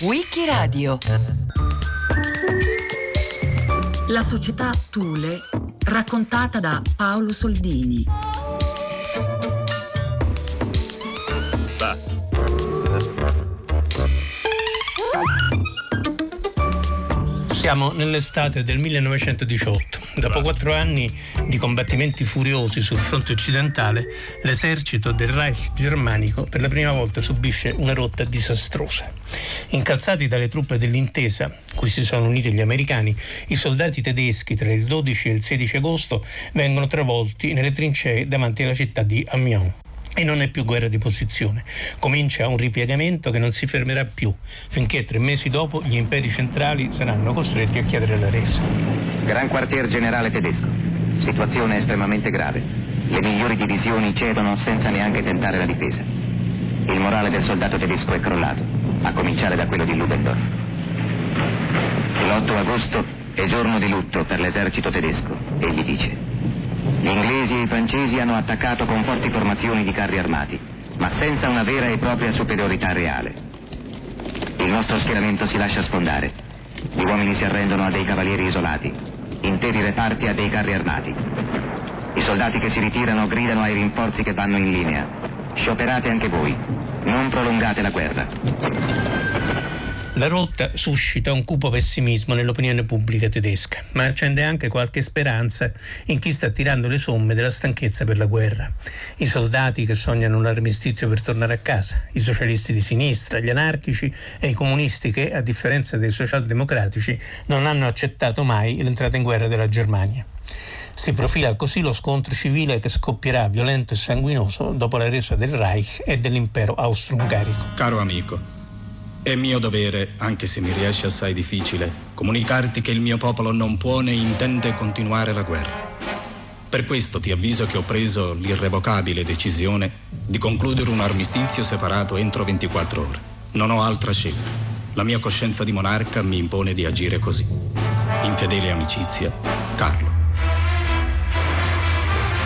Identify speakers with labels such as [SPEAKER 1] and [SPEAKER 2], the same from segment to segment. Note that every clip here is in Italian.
[SPEAKER 1] Wikiradio
[SPEAKER 2] La società Thule raccontata da Paolo Soldini
[SPEAKER 3] Siamo nell'estate del 1918. Dopo quattro anni di combattimenti furiosi sul fronte occidentale, l'esercito del Reich germanico per la prima volta subisce una rotta disastrosa. Incalzati dalle truppe dell'intesa, cui si sono uniti gli americani, i soldati tedeschi tra il 12 e il 16 agosto vengono travolti nelle trincee davanti alla città di Amiens. E non è più guerra di posizione. Comincia un ripiegamento che non si fermerà più, finché tre mesi dopo gli imperi centrali saranno costretti a chiedere la resa.
[SPEAKER 4] Gran quartier generale tedesco. Situazione estremamente grave. Le migliori divisioni cedono senza neanche tentare la difesa. Il morale del soldato tedesco è crollato, a cominciare da quello di Ludendorff. L'8 agosto è giorno di lutto per l'esercito tedesco, egli dice. Gli inglesi e i francesi hanno attaccato con forti formazioni di carri armati, ma senza una vera e propria superiorità reale. Il nostro schieramento si lascia sfondare. Gli uomini si arrendono a dei cavalieri isolati, interi reparti a dei carri armati. I soldati che si ritirano gridano ai rinforzi che vanno in linea. Scioperate anche voi. Non prolungate la guerra.
[SPEAKER 3] La rotta suscita un cupo pessimismo nell'opinione pubblica tedesca, ma accende anche qualche speranza in chi sta tirando le somme della stanchezza per la guerra. I soldati che sognano un armistizio per tornare a casa, i socialisti di sinistra, gli anarchici e i comunisti che, a differenza dei socialdemocratici, non hanno accettato mai l'entrata in guerra della Germania. Si profila così lo scontro civile che scoppierà violento e sanguinoso dopo la resa del Reich e dell'impero austro-ungarico.
[SPEAKER 5] Caro amico, è mio dovere, anche se mi riesce assai difficile, comunicarti che il mio popolo non può né intende continuare la guerra. Per questo ti avviso che ho preso l'irrevocabile decisione di concludere un armistizio separato entro 24 ore. Non ho altra scelta. La mia coscienza di monarca mi impone di agire così. In fedele amicizia, Carlo.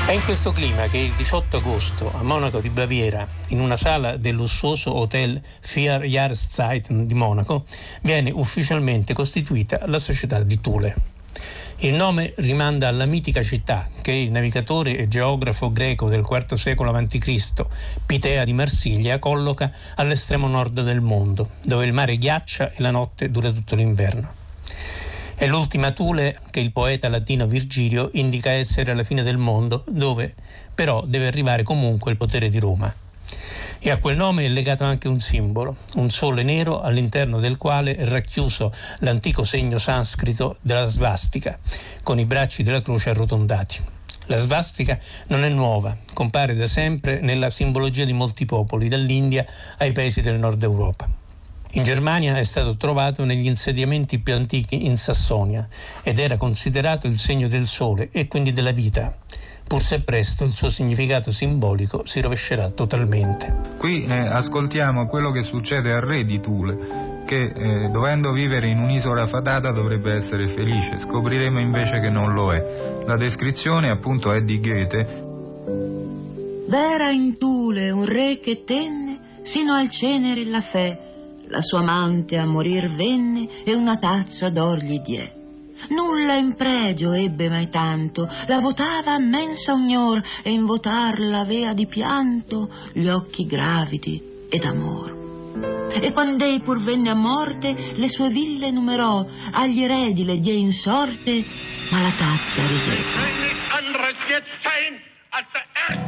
[SPEAKER 3] È in questo clima che il 18 agosto a Monaco di Baviera, in una sala del lussuoso hotel Vier Jahreszeiten di Monaco, viene ufficialmente costituita la società di Thule. Il nome rimanda alla mitica città che il navigatore e geografo greco del IV secolo a.C., Pitea di Marsiglia, colloca all'estremo nord del mondo, dove il mare ghiaccia e la notte dura tutto l'inverno. È l'ultima Tule che il poeta latino Virgilio indica essere la fine del mondo, dove però deve arrivare comunque il potere di Roma. E a quel nome è legato anche un simbolo, un sole nero all'interno del quale è racchiuso l'antico segno sanscrito della svastica, con i bracci della croce arrotondati. La svastica non è nuova, compare da sempre nella simbologia di molti popoli, dall'India ai paesi del nord Europa. In Germania è stato trovato negli insediamenti più antichi in Sassonia ed era considerato il segno del sole e quindi della vita. Pur se presto il suo significato simbolico si rovescerà totalmente.
[SPEAKER 6] Qui eh, ascoltiamo quello che succede al re di Thule, che eh, dovendo vivere in un'isola fatata dovrebbe essere felice. Scopriremo invece che non lo è. La descrizione appunto è di Goethe.
[SPEAKER 7] V'era in Thule un re che tenne sino al cenere la fe la sua amante a morir venne e una tazza d'or gli diè. Nulla in pregio ebbe mai tanto, la votava a mensa ognor e in votarla avea di pianto gli occhi gravidi ed amor. E quand'ei pur venne a morte, le sue ville numerò, agli eredi le die in sorte, ma la tazza riservò.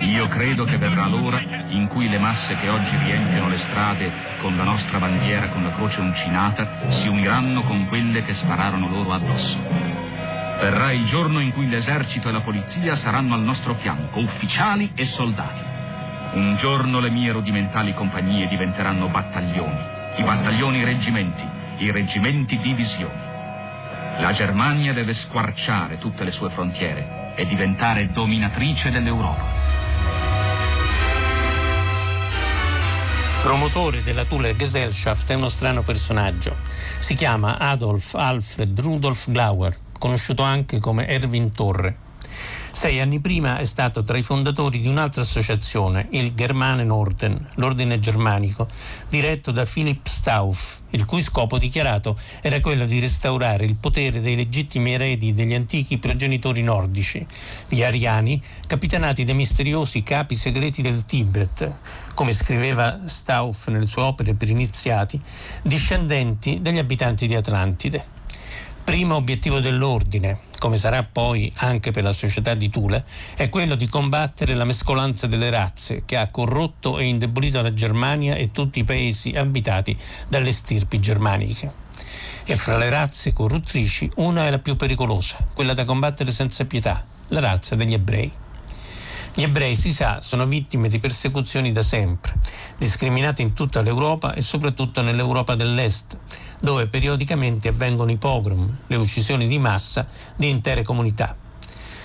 [SPEAKER 8] Io credo che verrà l'ora in cui le masse che oggi riempiono le strade con la nostra bandiera con la croce uncinata si uniranno con quelle che spararono loro addosso. Verrà il giorno in cui l'esercito e la polizia saranno al nostro fianco, ufficiali e soldati. Un giorno le mie rudimentali compagnie diventeranno battaglioni, i battaglioni reggimenti, i reggimenti divisioni. La Germania deve squarciare tutte le sue frontiere e diventare dominatrice dell'Europa.
[SPEAKER 3] Promotore della Thule Gesellschaft è uno strano personaggio. Si chiama Adolf Alfred Rudolf Glauer, conosciuto anche come Erwin Torre. Sei anni prima è stato tra i fondatori di un'altra associazione, il Germane Norden, l'ordine germanico, diretto da Philipp Stauff, il cui scopo dichiarato era quello di restaurare il potere dei legittimi eredi degli antichi progenitori nordici, gli ariani, capitanati dai misteriosi capi segreti del Tibet, come scriveva Stauff nelle sue opere per iniziati, discendenti degli abitanti di Atlantide. Primo obiettivo dell'ordine, come sarà poi anche per la società di Tule, è quello di combattere la mescolanza delle razze che ha corrotto e indebolito la Germania e tutti i paesi abitati dalle stirpi germaniche. E fra le razze corruttrici una è la più pericolosa, quella da combattere senza pietà, la razza degli ebrei. Gli ebrei, si sa, sono vittime di persecuzioni da sempre, discriminati in tutta l'Europa e soprattutto nell'Europa dell'Est, dove periodicamente avvengono i pogrom, le uccisioni di massa di intere comunità.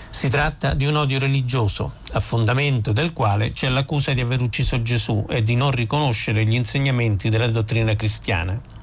[SPEAKER 3] Si tratta di un odio religioso, a fondamento del quale c'è l'accusa di aver ucciso Gesù e di non riconoscere gli insegnamenti della dottrina cristiana.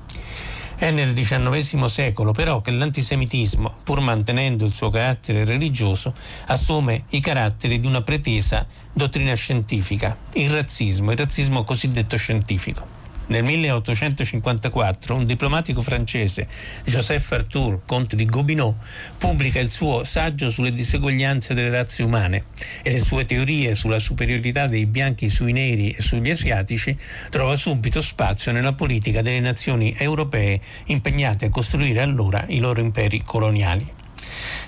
[SPEAKER 3] È nel XIX secolo però che l'antisemitismo, pur mantenendo il suo carattere religioso, assume i caratteri di una pretesa dottrina scientifica, il razzismo, il razzismo cosiddetto scientifico. Nel 1854 un diplomatico francese, Joseph Arthur, conte di Gobineau, pubblica il suo saggio sulle diseguaglianze delle razze umane e le sue teorie sulla superiorità dei bianchi sui neri e sugli asiatici trova subito spazio nella politica delle nazioni europee impegnate a costruire allora i loro imperi coloniali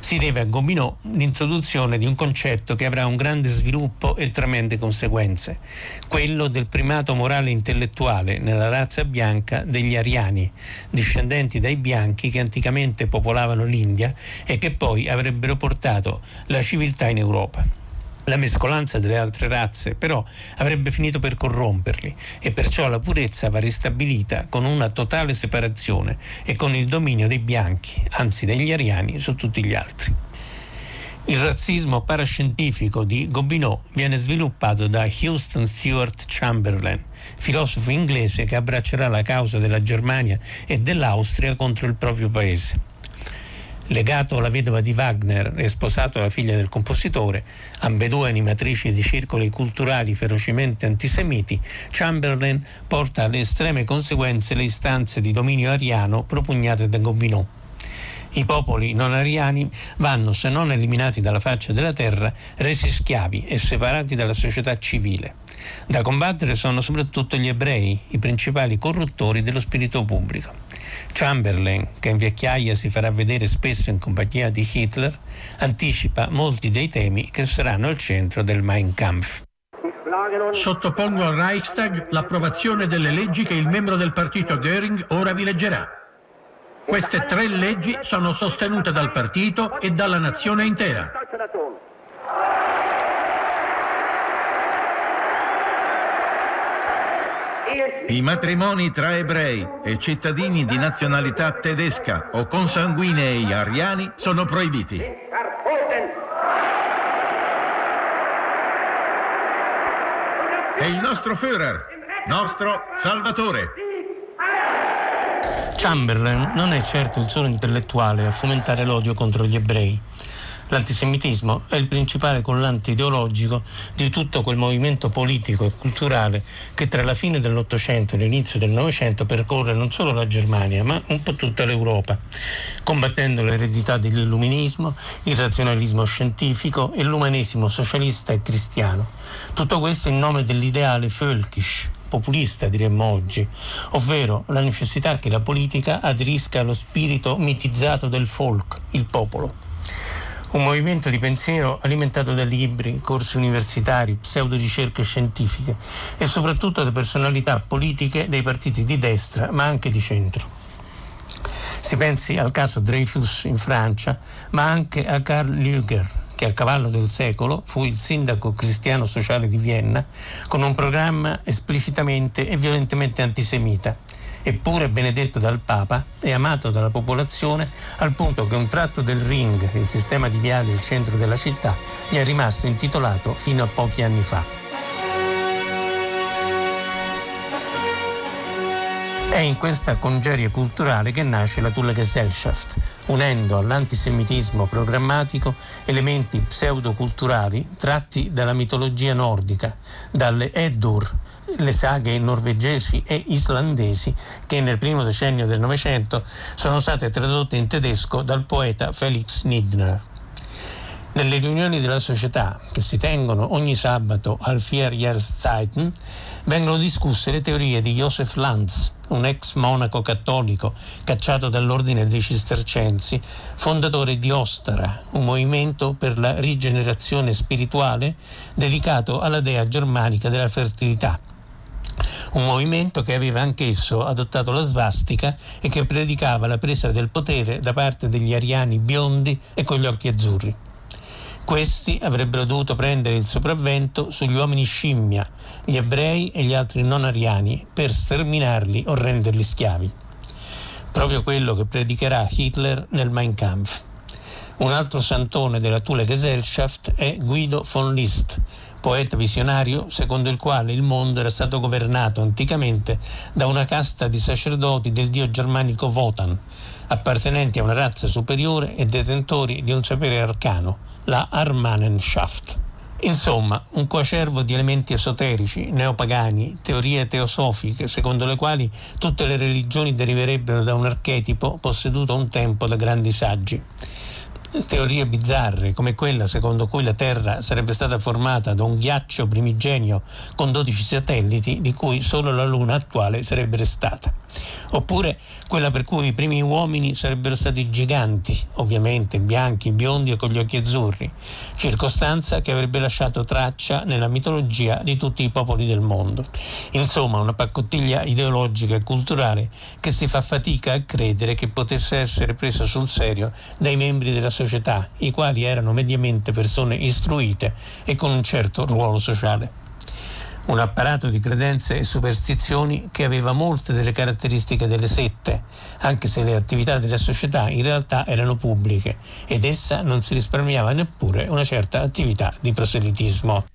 [SPEAKER 3] si deve a Gobineau l'introduzione di un concetto che avrà un grande sviluppo e tremende conseguenze, quello del primato morale intellettuale nella razza bianca degli ariani, discendenti dai bianchi che anticamente popolavano l'India e che poi avrebbero portato la civiltà in Europa. La mescolanza delle altre razze però avrebbe finito per corromperli e perciò la purezza va ristabilita con una totale separazione e con il dominio dei bianchi, anzi degli ariani, su tutti gli altri. Il razzismo parascientifico di Gobineau viene sviluppato da Houston Stewart Chamberlain, filosofo inglese che abbraccerà la causa della Germania e dell'Austria contro il proprio paese legato alla vedova di Wagner e sposato alla figlia del compositore, ambedue animatrici di circoli culturali ferocemente antisemiti, Chamberlain porta alle estreme conseguenze le istanze di dominio ariano propugnate da Gobineau. I popoli non ariani vanno, se non eliminati dalla faccia della terra, resi schiavi e separati dalla società civile. Da combattere sono soprattutto gli ebrei, i principali corruttori dello spirito pubblico. Chamberlain, che in vecchiaia si farà vedere spesso in compagnia di Hitler, anticipa molti dei temi che saranno al centro del Mein Kampf.
[SPEAKER 1] Sottopongo al Reichstag l'approvazione delle leggi che il membro del partito Göring ora vi leggerà. Queste tre leggi sono sostenute dal partito e dalla nazione intera.
[SPEAKER 9] I matrimoni tra ebrei e cittadini di nazionalità tedesca o consanguinei ariani sono proibiti. È il nostro Führer, nostro Salvatore.
[SPEAKER 3] Chamberlain non è certo il solo intellettuale a fomentare l'odio contro gli ebrei. L'antisemitismo è il principale collante ideologico di tutto quel movimento politico e culturale che tra la fine dell'Ottocento e l'inizio del Novecento percorre non solo la Germania, ma un po' tutta l'Europa, combattendo l'eredità dell'illuminismo, il razionalismo scientifico e l'umanesimo socialista e cristiano. Tutto questo in nome dell'ideale Völkisch, populista diremmo oggi, ovvero la necessità che la politica aderisca allo spirito mitizzato del folk, il popolo un movimento di pensiero alimentato da libri, corsi universitari, pseudoricerche scientifiche e soprattutto da personalità politiche dei partiti di destra ma anche di centro. Si pensi al caso Dreyfus in Francia, ma anche a Karl Lüger, che a cavallo del secolo fu il sindaco cristiano sociale di Vienna con un programma esplicitamente e violentemente antisemita eppure benedetto dal Papa e amato dalla popolazione al punto che un tratto del ring, il sistema di viali al centro della città, gli è rimasto intitolato fino a pochi anni fa. È in questa congerie culturale che nasce la Thule Gesellschaft, unendo all'antisemitismo programmatico elementi pseudoculturali tratti dalla mitologia nordica, dalle Eddur, le saghe norvegesi e islandesi che nel primo decennio del Novecento sono state tradotte in tedesco dal poeta Felix Nidner. Nelle riunioni della società, che si tengono ogni sabato al Vierjahrszeiten, vengono discusse le teorie di Joseph Lanz, un ex monaco cattolico cacciato dall'ordine dei cistercensi, fondatore di Ostara, un movimento per la rigenerazione spirituale dedicato alla dea germanica della fertilità. Un movimento che aveva anch'esso adottato la svastica e che predicava la presa del potere da parte degli ariani biondi e con gli occhi azzurri. Questi avrebbero dovuto prendere il sopravvento sugli uomini scimmia, gli ebrei e gli altri non ariani, per sterminarli o renderli schiavi. Proprio quello che predicherà Hitler nel Mein Kampf. Un altro santone della Thule Gesellschaft è Guido von List, poeta visionario secondo il quale il mondo era stato governato anticamente da una casta di sacerdoti del dio germanico Wotan, appartenenti a una razza superiore e detentori di un sapere arcano la Armanenschaft. Insomma, un coacervo di elementi esoterici, neopagani, teorie teosofiche, secondo le quali tutte le religioni deriverebbero da un archetipo posseduto un tempo da grandi saggi teorie bizzarre come quella secondo cui la Terra sarebbe stata formata da un ghiaccio primigenio con 12 satelliti di cui solo la Luna attuale sarebbe restata. Oppure quella per cui i primi uomini sarebbero stati giganti, ovviamente bianchi, biondi e con gli occhi azzurri, circostanza che avrebbe lasciato traccia nella mitologia di tutti i popoli del mondo. Insomma, una paccottiglia ideologica e culturale che si fa fatica a credere che potesse essere presa sul serio dai membri della società i quali erano mediamente persone istruite e con un certo ruolo sociale. Un apparato di credenze e superstizioni che aveva molte delle caratteristiche delle sette, anche se le attività della società in realtà erano pubbliche ed essa non si risparmiava neppure una certa attività di proselitismo.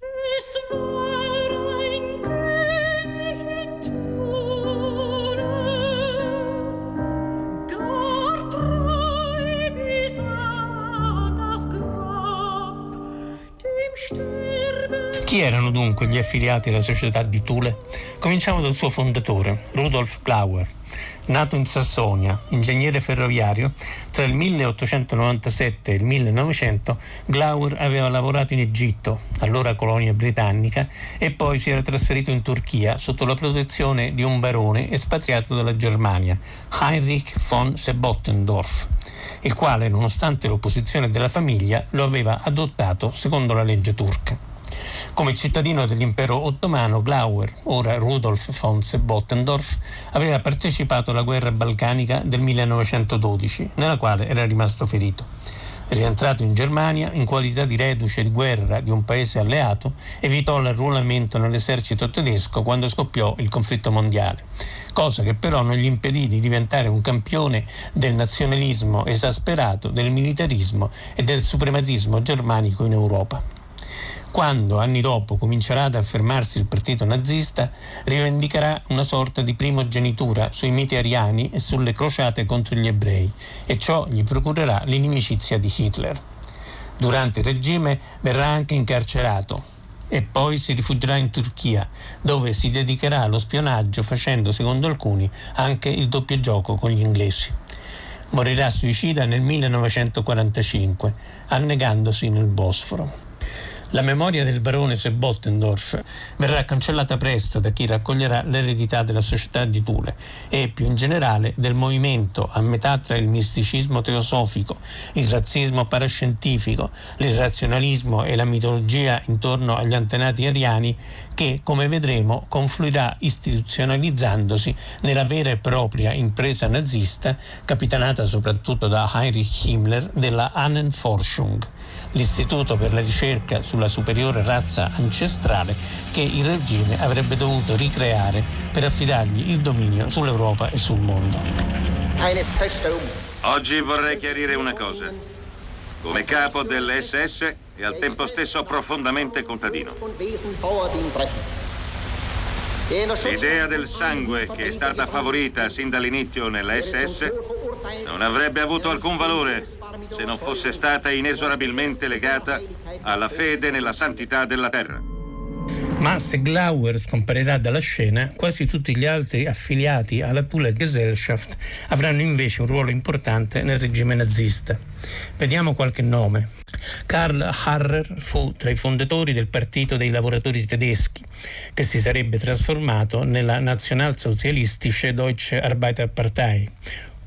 [SPEAKER 3] Chi erano dunque gli affiliati alla società di Thule? Cominciamo dal suo fondatore, Rudolf Glauer. Nato in Sassonia, ingegnere ferroviario, tra il 1897 e il 1900 Glauer aveva lavorato in Egitto, allora colonia britannica, e poi si era trasferito in Turchia sotto la protezione di un barone espatriato dalla Germania, Heinrich von Sebottendorf, il quale, nonostante l'opposizione della famiglia, lo aveva adottato secondo la legge turca. Come cittadino dell'impero ottomano, Glauer, ora Rudolf von Sebottendorf, aveva partecipato alla guerra balcanica del 1912, nella quale era rimasto ferito. Rientrato in Germania, in qualità di reduce di guerra di un paese alleato, evitò l'arruolamento nell'esercito tedesco quando scoppiò il conflitto mondiale, cosa che però non gli impedì di diventare un campione del nazionalismo esasperato, del militarismo e del suprematismo germanico in Europa. Quando, anni dopo, comincerà ad affermarsi il partito nazista, rivendicherà una sorta di primogenitura sui miti ariani e sulle crociate contro gli ebrei, e ciò gli procurerà l'inimicizia di Hitler. Durante il regime verrà anche incarcerato e poi si rifugierà in Turchia, dove si dedicherà allo spionaggio facendo, secondo alcuni, anche il doppio gioco con gli inglesi. Morirà suicida nel 1945, annegandosi nel Bosforo. La memoria del barone Sebottendorf verrà cancellata presto da chi raccoglierà l'eredità della società di Thule e più in generale del movimento a metà tra il misticismo teosofico, il razzismo parascientifico, l'irrazionalismo e la mitologia intorno agli antenati ariani che, come vedremo, confluirà istituzionalizzandosi nella vera e propria impresa nazista capitanata soprattutto da Heinrich Himmler della Ahnenforschung l'istituto per la ricerca sulla superiore razza ancestrale che il regime avrebbe dovuto ricreare per affidargli il dominio sull'Europa e sul mondo.
[SPEAKER 10] Oggi vorrei chiarire una cosa. Come capo dell'SS e al tempo stesso profondamente contadino. L'idea del sangue che è stata favorita sin dall'inizio nell'SS non avrebbe avuto alcun valore se non fosse stata inesorabilmente legata alla fede nella santità della terra.
[SPEAKER 3] Ma se Glauer scomparirà dalla scena, quasi tutti gli altri affiliati alla Thule Gesellschaft avranno invece un ruolo importante nel regime nazista. Vediamo qualche nome. Karl Harrer fu tra i fondatori del Partito dei lavoratori tedeschi, che si sarebbe trasformato nella Nationalsozialistische Deutsche Arbeiterpartei,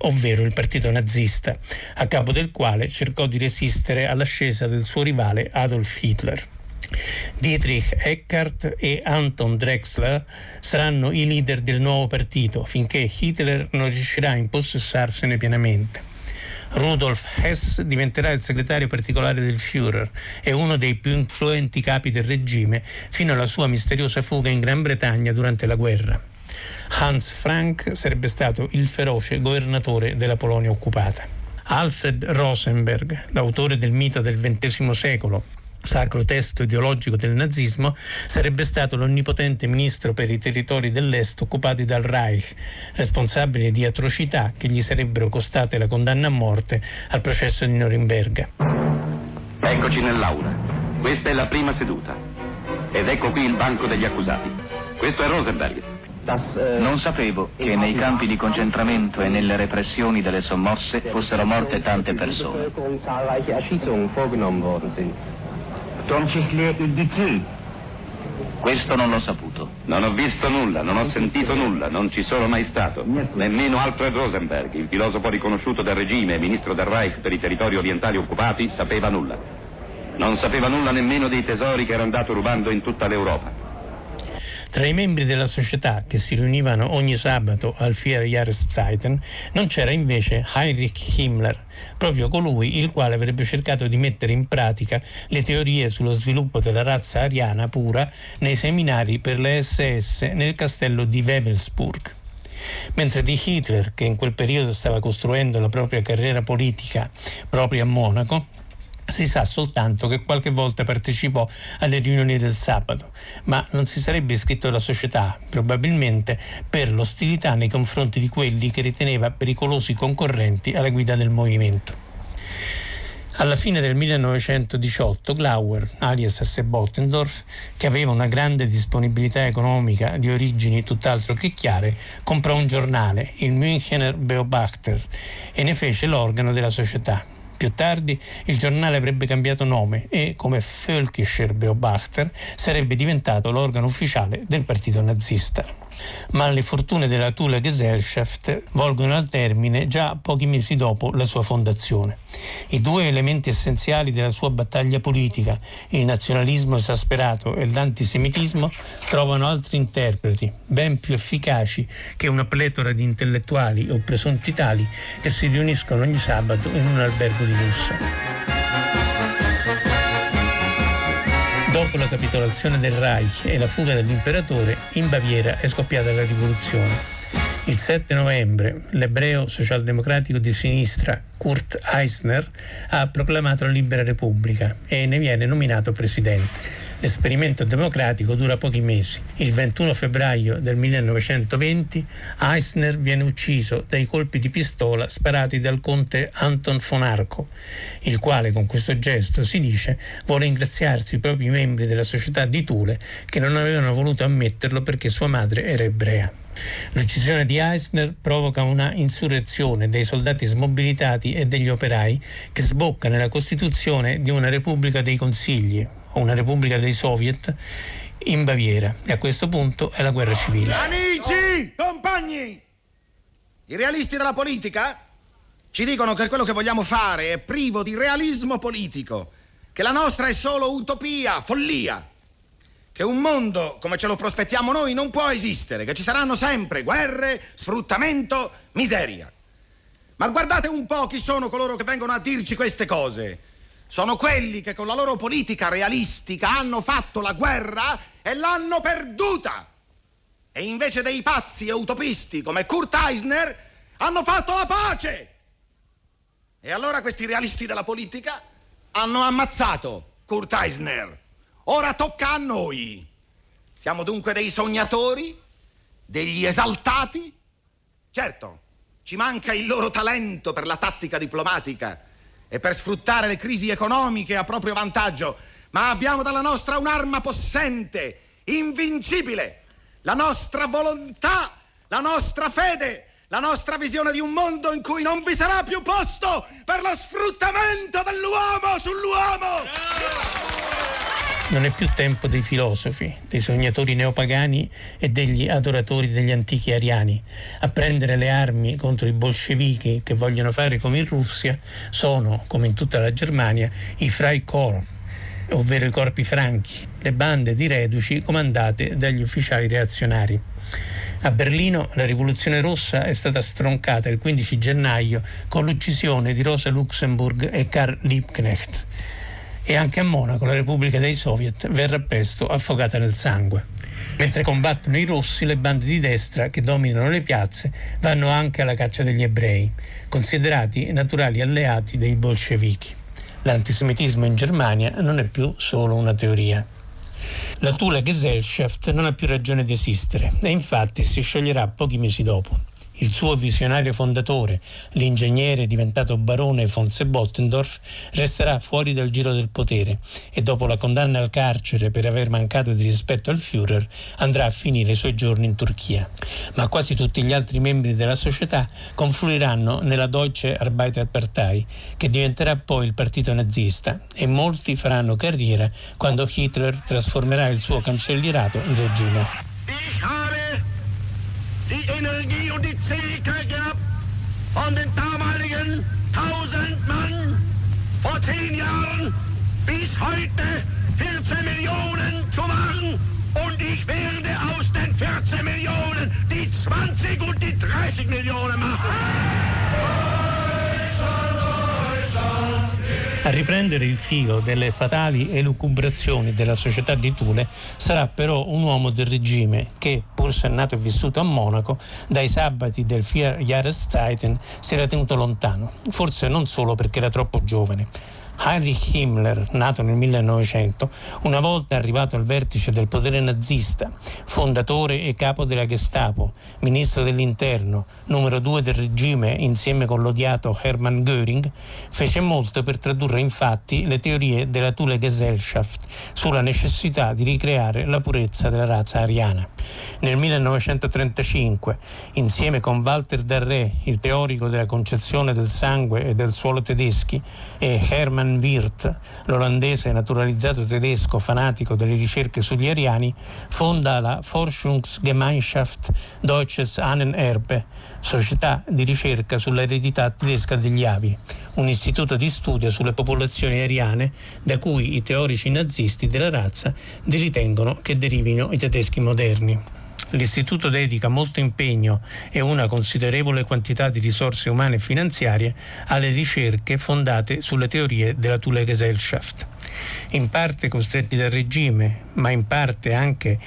[SPEAKER 3] ovvero il partito nazista, a capo del quale cercò di resistere all'ascesa del suo rivale Adolf Hitler. Dietrich Eckart e Anton Drexler saranno i leader del nuovo partito finché Hitler non riuscirà a impossessarsene pienamente. Rudolf Hess diventerà il segretario particolare del Führer e uno dei più influenti capi del regime fino alla sua misteriosa fuga in Gran Bretagna durante la guerra. Hans Frank sarebbe stato il feroce governatore della Polonia occupata. Alfred Rosenberg, l'autore del mito del XX secolo, sacro testo ideologico del nazismo, sarebbe stato l'onnipotente ministro per i territori dell'Est occupati dal Reich, responsabile di atrocità che gli sarebbero costate la condanna a morte al processo di Norimberga.
[SPEAKER 11] Eccoci nell'aula. Questa è la prima seduta. Ed ecco qui il banco degli accusati. Questo è Rosenberg.
[SPEAKER 12] Non sapevo che nei campi di concentramento e nelle repressioni delle sommosse fossero morte tante persone. Questo non l'ho saputo.
[SPEAKER 11] Non ho visto nulla, non ho sentito nulla, non ci sono mai stato. Nemmeno Alfred Rosenberg, il filosofo riconosciuto del regime e ministro del Reich per i territori orientali occupati, sapeva nulla. Non sapeva nulla nemmeno dei tesori che era andato rubando in tutta l'Europa.
[SPEAKER 3] Tra i membri della società che si riunivano ogni sabato al Vier Jahreszeiten non c'era invece Heinrich Himmler, proprio colui il quale avrebbe cercato di mettere in pratica le teorie sullo sviluppo della razza ariana pura nei seminari per le SS nel castello di Wewelsburg mentre di Hitler, che in quel periodo stava costruendo la propria carriera politica proprio a Monaco, si sa soltanto che qualche volta partecipò alle riunioni del sabato, ma non si sarebbe iscritto alla società, probabilmente per l'ostilità nei confronti di quelli che riteneva pericolosi concorrenti alla guida del movimento. Alla fine del 1918 Glauer, alias S. Bottendorf, che aveva una grande disponibilità economica di origini tutt'altro che chiare, comprò un giornale, il Münchener Beobachter, e ne fece l'organo della società. Più tardi il giornale avrebbe cambiato nome e, come Völkischer Beobachter, sarebbe diventato l'organo ufficiale del partito nazista. Ma le fortune della Thule Gesellschaft volgono al termine già pochi mesi dopo la sua fondazione. I due elementi essenziali della sua battaglia politica, il nazionalismo esasperato e l'antisemitismo, trovano altri interpreti, ben più efficaci che una pletora di intellettuali o presunti tali che si riuniscono ogni sabato in un albergo di lusso. Dopo la capitolazione del Reich e la fuga dell'imperatore, in Baviera è scoppiata la rivoluzione. Il 7 novembre l'ebreo socialdemocratico di sinistra Kurt Eisner ha proclamato la Libera Repubblica e ne viene nominato presidente. L'esperimento democratico dura pochi mesi. Il 21 febbraio del 1920 Eisner viene ucciso dai colpi di pistola sparati dal conte Anton von Arco, il quale con questo gesto, si dice, vuole ringraziarsi i propri membri della società di Thule che non avevano voluto ammetterlo perché sua madre era ebrea. L'uccisione di Eisner provoca una insurrezione dei soldati smobilitati e degli operai che sbocca nella costituzione di una Repubblica dei Consigli, una Repubblica dei Soviet, in Baviera. E a questo punto è la guerra civile.
[SPEAKER 13] Amici, compagni, i realisti della politica ci dicono che quello che vogliamo fare è privo di realismo politico, che la nostra è solo utopia, follia che un mondo come ce lo prospettiamo noi non può esistere, che ci saranno sempre guerre, sfruttamento, miseria. Ma guardate un po' chi sono coloro che vengono a dirci queste cose. Sono quelli che con la loro politica realistica hanno fatto la guerra e l'hanno perduta. E invece dei pazzi e utopisti come Kurt Eisner hanno fatto la pace. E allora questi realisti della politica hanno ammazzato Kurt Eisner. Ora tocca a noi. Siamo dunque dei sognatori degli esaltati? Certo, ci manca il loro talento per la tattica diplomatica e per sfruttare le crisi economiche a proprio vantaggio, ma abbiamo dalla nostra un'arma possente, invincibile, la nostra volontà, la nostra fede, la nostra visione di un mondo in cui non vi sarà più posto per lo sfruttamento dell'uomo sull'uomo.
[SPEAKER 3] Non è più tempo dei filosofi, dei sognatori neopagani e degli adoratori degli antichi ariani. A prendere le armi contro i bolscevichi che vogliono fare come in Russia sono, come in tutta la Germania, i Freikorps, ovvero i corpi franchi, le bande di reduci comandate dagli ufficiali reazionari. A Berlino la rivoluzione rossa è stata stroncata il 15 gennaio con l'uccisione di Rosa Luxemburg e Karl Liebknecht. E anche a Monaco la Repubblica dei Soviet verrà presto affogata nel sangue. Mentre combattono i rossi, le bande di destra che dominano le piazze vanno anche alla caccia degli ebrei, considerati naturali alleati dei bolscevichi. L'antisemitismo in Germania non è più solo una teoria. La Thule Gesellschaft non ha più ragione di esistere e infatti si scioglierà pochi mesi dopo. Il suo visionario fondatore, l'ingegnere diventato barone von Bottendorf, resterà fuori dal giro del potere e dopo la condanna al carcere per aver mancato di rispetto al Führer andrà a finire i suoi giorni in Turchia. Ma quasi tutti gli altri membri della società confluiranno nella Deutsche Arbeiterpartei, che diventerà poi il partito nazista e molti faranno carriera quando Hitler trasformerà il suo cancellierato in regime.
[SPEAKER 14] die Energie und die Zähigkeit gehabt, von den damaligen 1000 Mann vor zehn Jahren bis heute 14 Millionen zu machen. Und ich werde aus den 14 Millionen die 20 und die 30 Millionen machen.
[SPEAKER 3] A riprendere il filo delle fatali elucubrazioni della società di Thule sarà però un uomo del regime che, pur se nato e vissuto a Monaco, dai sabati del Vier Jahreszeiten si era tenuto lontano, forse non solo perché era troppo giovane. Heinrich Himmler, nato nel 1900, una volta arrivato al vertice del potere nazista, fondatore e capo della Gestapo, ministro dell'interno, numero due del regime insieme con l'odiato Hermann Göring, fece molto per tradurre infatti le teorie della Thule Gesellschaft sulla necessità di ricreare la purezza della razza ariana. Nel 1935, insieme con Walter Darré, il teorico della concezione del sangue e del suolo tedeschi, e Hermann Wirth, l'olandese naturalizzato tedesco fanatico delle ricerche sugli ariani, fonda la Forschungsgemeinschaft Deutsches Ahnenerbe, società di ricerca sull'eredità tedesca degli avi, un istituto di studio sulle popolazioni ariane da cui i teorici nazisti della razza ritengono che derivino i tedeschi moderni. L'Istituto dedica molto impegno e una considerevole quantità di risorse umane e finanziarie alle ricerche fondate sulle teorie della Thule Gesellschaft. In parte costretti dal regime, ma in parte anche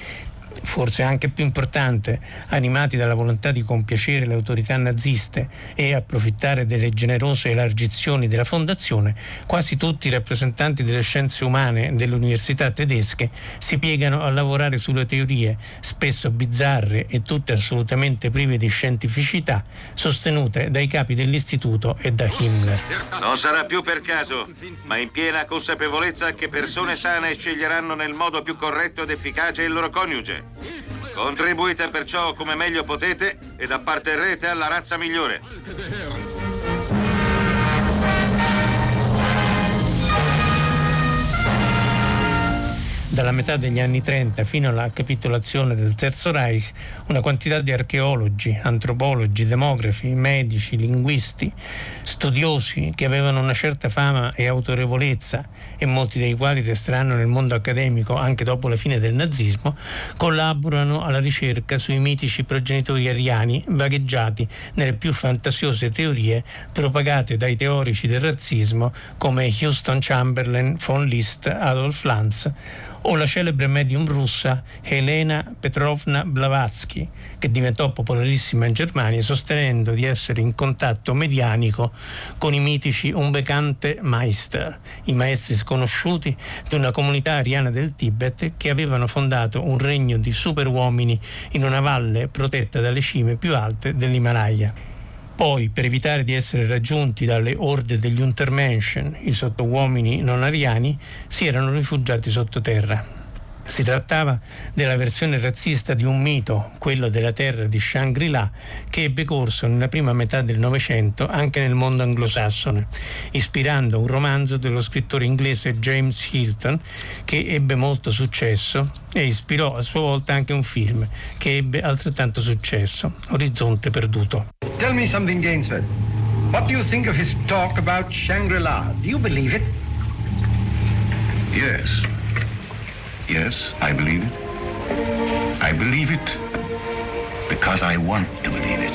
[SPEAKER 3] forse anche più importante, animati dalla volontà di compiacere le autorità naziste e approfittare delle generose elargizioni della fondazione, quasi tutti i rappresentanti delle scienze umane delle università tedesche si piegano a lavorare sulle teorie, spesso bizzarre e tutte assolutamente prive di scientificità, sostenute dai capi dell'istituto e da Himmler.
[SPEAKER 10] Non sarà più per caso, ma in piena consapevolezza che persone sane sceglieranno nel modo più corretto ed efficace il loro coniuge. Contribuite perciò come meglio potete ed apparterrete alla razza migliore.
[SPEAKER 3] Dalla metà degli anni 30 fino alla capitolazione del Terzo Reich, una quantità di archeologi, antropologi, demografi, medici, linguisti, studiosi che avevano una certa fama e autorevolezza e molti dei quali resteranno nel mondo accademico anche dopo la fine del nazismo, collaborano alla ricerca sui mitici progenitori ariani vagheggiati nelle più fantasiose teorie propagate dai teorici del razzismo come Houston Chamberlain, von List, Adolf Lanz o la celebre medium russa Helena Petrovna Blavatsky, che diventò popolarissima in Germania sostenendo di essere in contatto medianico con i mitici Unbekannte Meister, i maestri sconosciuti di una comunità ariana del Tibet che avevano fondato un regno di superuomini in una valle protetta dalle cime più alte dell'Himalaya. Poi, per evitare di essere raggiunti dalle orde degli Untermenschen, i sottouomini non ariani, si erano rifugiati sottoterra. Si trattava della versione razzista di un mito, quello della terra di Shangri-La, che ebbe corso nella prima metà del Novecento anche nel mondo anglosassone, ispirando un romanzo dello scrittore inglese James Hilton, che ebbe molto successo e ispirò a sua volta anche un film che ebbe altrettanto successo, Orizzonte perduto.
[SPEAKER 15] Tell me something, Gainsford. What do you think of his talk about Shangri-La? Do you believe it?
[SPEAKER 16] Yes. Yes, I believe it. I believe it because I want to believe it.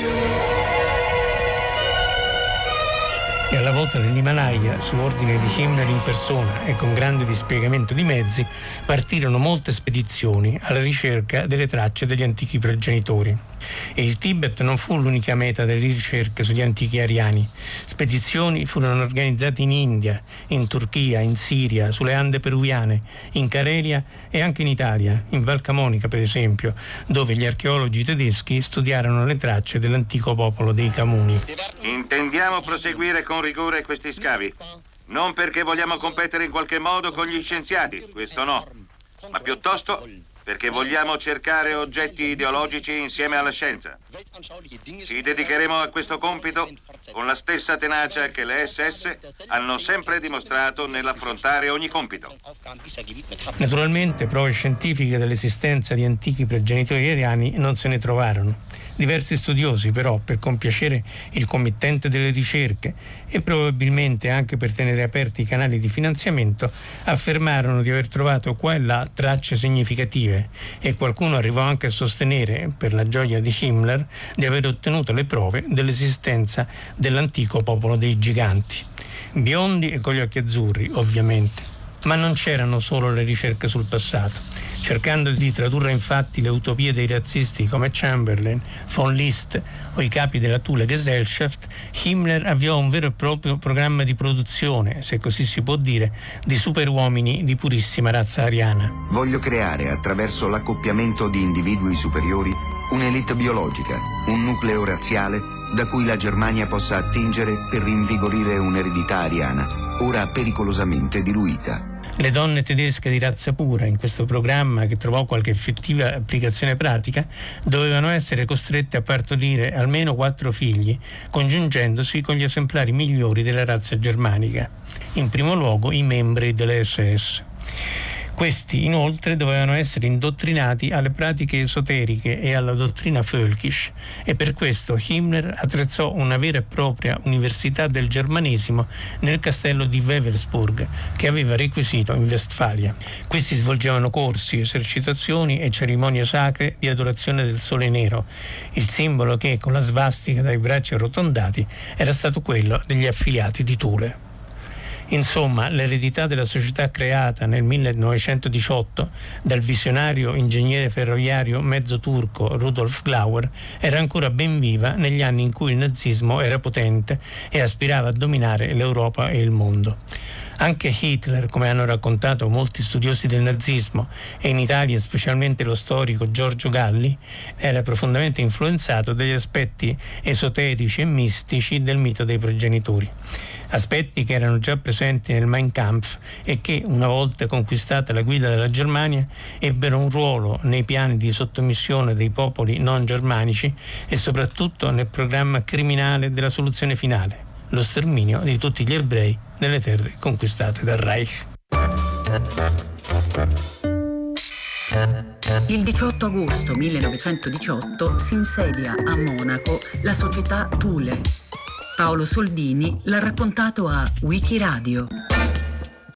[SPEAKER 3] E alla volta dell'Himalaya, su ordine di Himmler in persona e con grande dispiegamento di mezzi, partirono molte spedizioni alla ricerca delle tracce degli antichi progenitori. E il Tibet non fu l'unica meta delle ricerche sugli antichi ariani. Spedizioni furono organizzate in India, in Turchia, in Siria, sulle Ande peruviane, in Carelia e anche in Italia, in Val Camonica per esempio, dove gli archeologi tedeschi studiarono le tracce dell'antico popolo dei Camuni.
[SPEAKER 10] Intendiamo proseguire con rigore questi scavi. Non perché vogliamo competere in qualche modo con gli scienziati, questo no, ma piuttosto perché vogliamo cercare oggetti ideologici insieme alla scienza. Ci dedicheremo a questo compito con la stessa tenacia che le SS hanno sempre dimostrato nell'affrontare ogni compito.
[SPEAKER 3] Naturalmente prove scientifiche dell'esistenza di antichi progenitori ariani non se ne trovarono. Diversi studiosi però, per compiacere il committente delle ricerche e probabilmente anche per tenere aperti i canali di finanziamento, affermarono di aver trovato qua e là tracce significative e qualcuno arrivò anche a sostenere, per la gioia di Himmler, di aver ottenuto le prove dell'esistenza dell'antico popolo dei giganti. Biondi e con gli occhi azzurri, ovviamente. Ma non c'erano solo le ricerche sul passato. Cercando di tradurre infatti le utopie dei razzisti come Chamberlain, von Liszt o i capi della Thule Gesellschaft, Himmler avviò un vero e proprio programma di produzione, se così si può dire, di superuomini di purissima razza ariana.
[SPEAKER 17] Voglio creare, attraverso l'accoppiamento di individui superiori, un'elite biologica, un nucleo razziale da cui la Germania possa attingere per rinvigorire un'eredità ariana, ora pericolosamente diluita.
[SPEAKER 3] Le donne tedesche di razza pura in questo programma, che trovò qualche effettiva applicazione pratica, dovevano essere costrette a partorire almeno quattro figli, congiungendosi con gli esemplari migliori della razza germanica, in primo luogo i membri delle SS. Questi inoltre dovevano essere indottrinati alle pratiche esoteriche e alla dottrina Völkisch e per questo Himmler attrezzò una vera e propria università del germanesimo nel castello di Wewelsburg che aveva requisito in Westfalia. Qui si svolgevano corsi, esercitazioni e cerimonie sacre di adorazione del sole nero, il simbolo che con la svastica dai bracci arrotondati era stato quello degli affiliati di Thule. Insomma, l'eredità della società creata nel 1918 dal visionario ingegnere ferroviario mezzo turco Rudolf Glauer era ancora ben viva negli anni in cui il nazismo era potente e aspirava a dominare l'Europa e il mondo. Anche Hitler, come hanno raccontato molti studiosi del nazismo, e in Italia specialmente lo storico Giorgio Galli, era profondamente influenzato dagli aspetti esoterici e mistici del mito dei progenitori aspetti che erano già presenti nel Mein Kampf e che, una volta conquistata la guida della Germania, ebbero un ruolo nei piani di sottomissione dei popoli non germanici e soprattutto nel programma criminale della soluzione finale, lo sterminio di tutti gli ebrei nelle terre conquistate dal Reich.
[SPEAKER 2] Il 18 agosto 1918 si insedia a Monaco la società Thule Paolo Soldini l'ha raccontato a Wikiradio